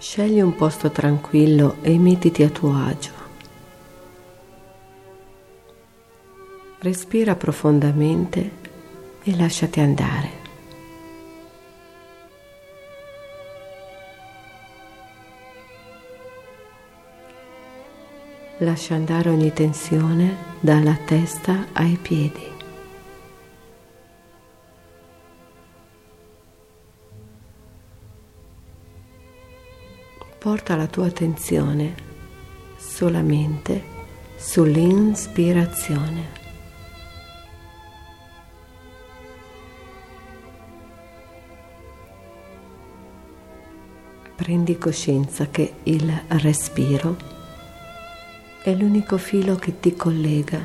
Scegli un posto tranquillo e mettiti a tuo agio. Respira profondamente e lasciati andare. Lascia andare ogni tensione dalla testa ai piedi. Porta la tua attenzione solamente sull'inspirazione. Prendi coscienza che il respiro è l'unico filo che ti collega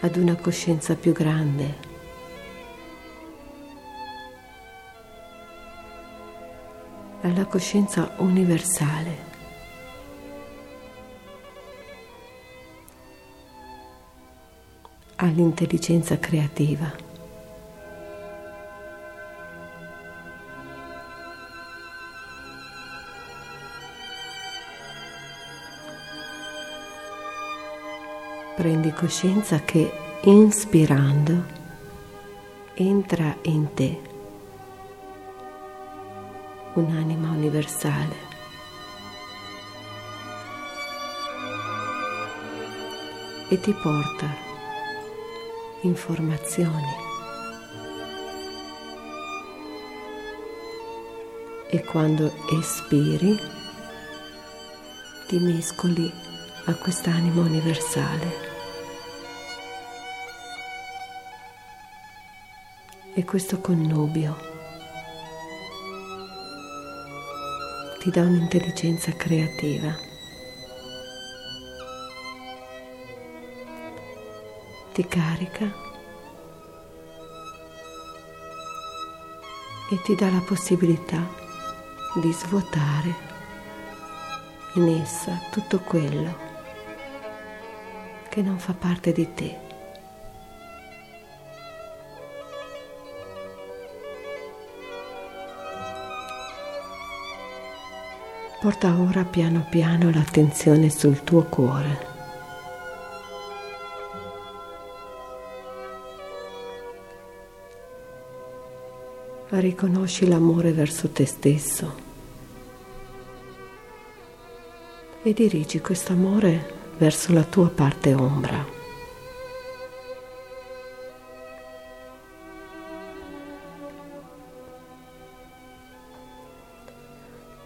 ad una coscienza più grande alla coscienza universale. all'intelligenza creativa. Prendi coscienza che inspirando entra in te un'anima universale. E ti porta informazioni. E quando espiri ti mescoli a quest'anima universale. E questo connubio ti dà un'intelligenza creativa. Ti carica e ti dà la possibilità di svuotare in essa tutto quello che non fa parte di te. Porta ora piano piano l'attenzione sul tuo cuore. Riconosci l'amore verso te stesso e dirigi questo amore verso la tua parte ombra.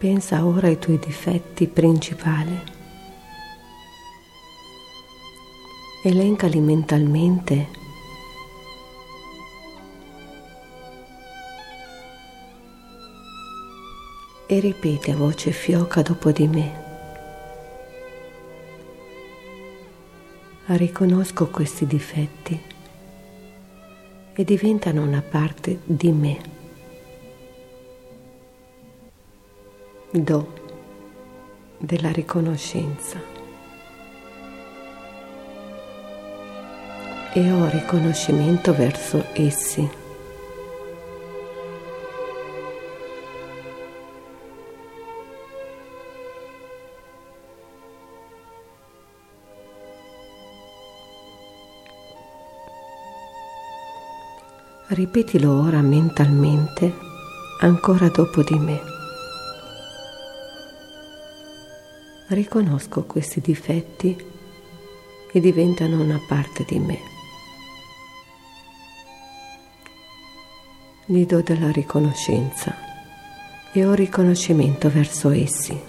Pensa ora ai tuoi difetti principali. Elencali mentalmente. E ripeti a voce fioca dopo di me. Riconosco questi difetti e diventano una parte di me. Do della riconoscenza e ho riconoscimento verso essi. Ripetilo ora mentalmente ancora dopo di me. Riconosco questi difetti e diventano una parte di me. Gli do della riconoscenza e ho riconoscimento verso essi.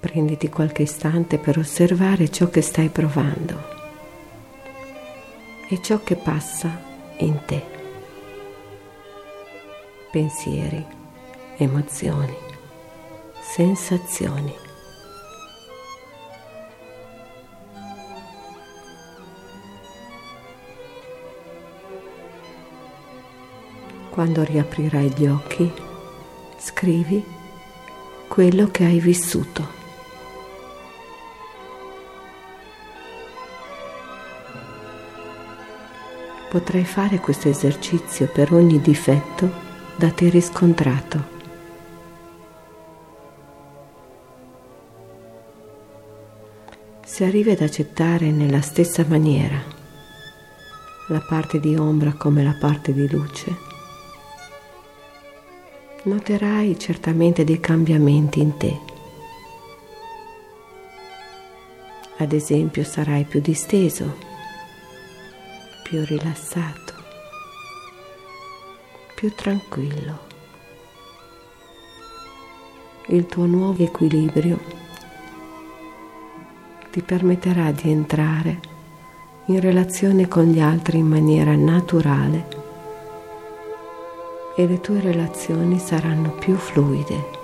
Prenditi qualche istante per osservare ciò che stai provando e ciò che passa in te pensieri, emozioni, sensazioni. Quando riaprirai gli occhi, scrivi quello che hai vissuto. potrai fare questo esercizio per ogni difetto da te riscontrato. Si arrivi ad accettare nella stessa maniera la parte di ombra come la parte di luce, noterai certamente dei cambiamenti in te. Ad esempio sarai più disteso, più rilassato, più tranquillo. Il tuo nuovo equilibrio ti permetterà di entrare in relazione con gli altri in maniera naturale e le tue relazioni saranno più fluide.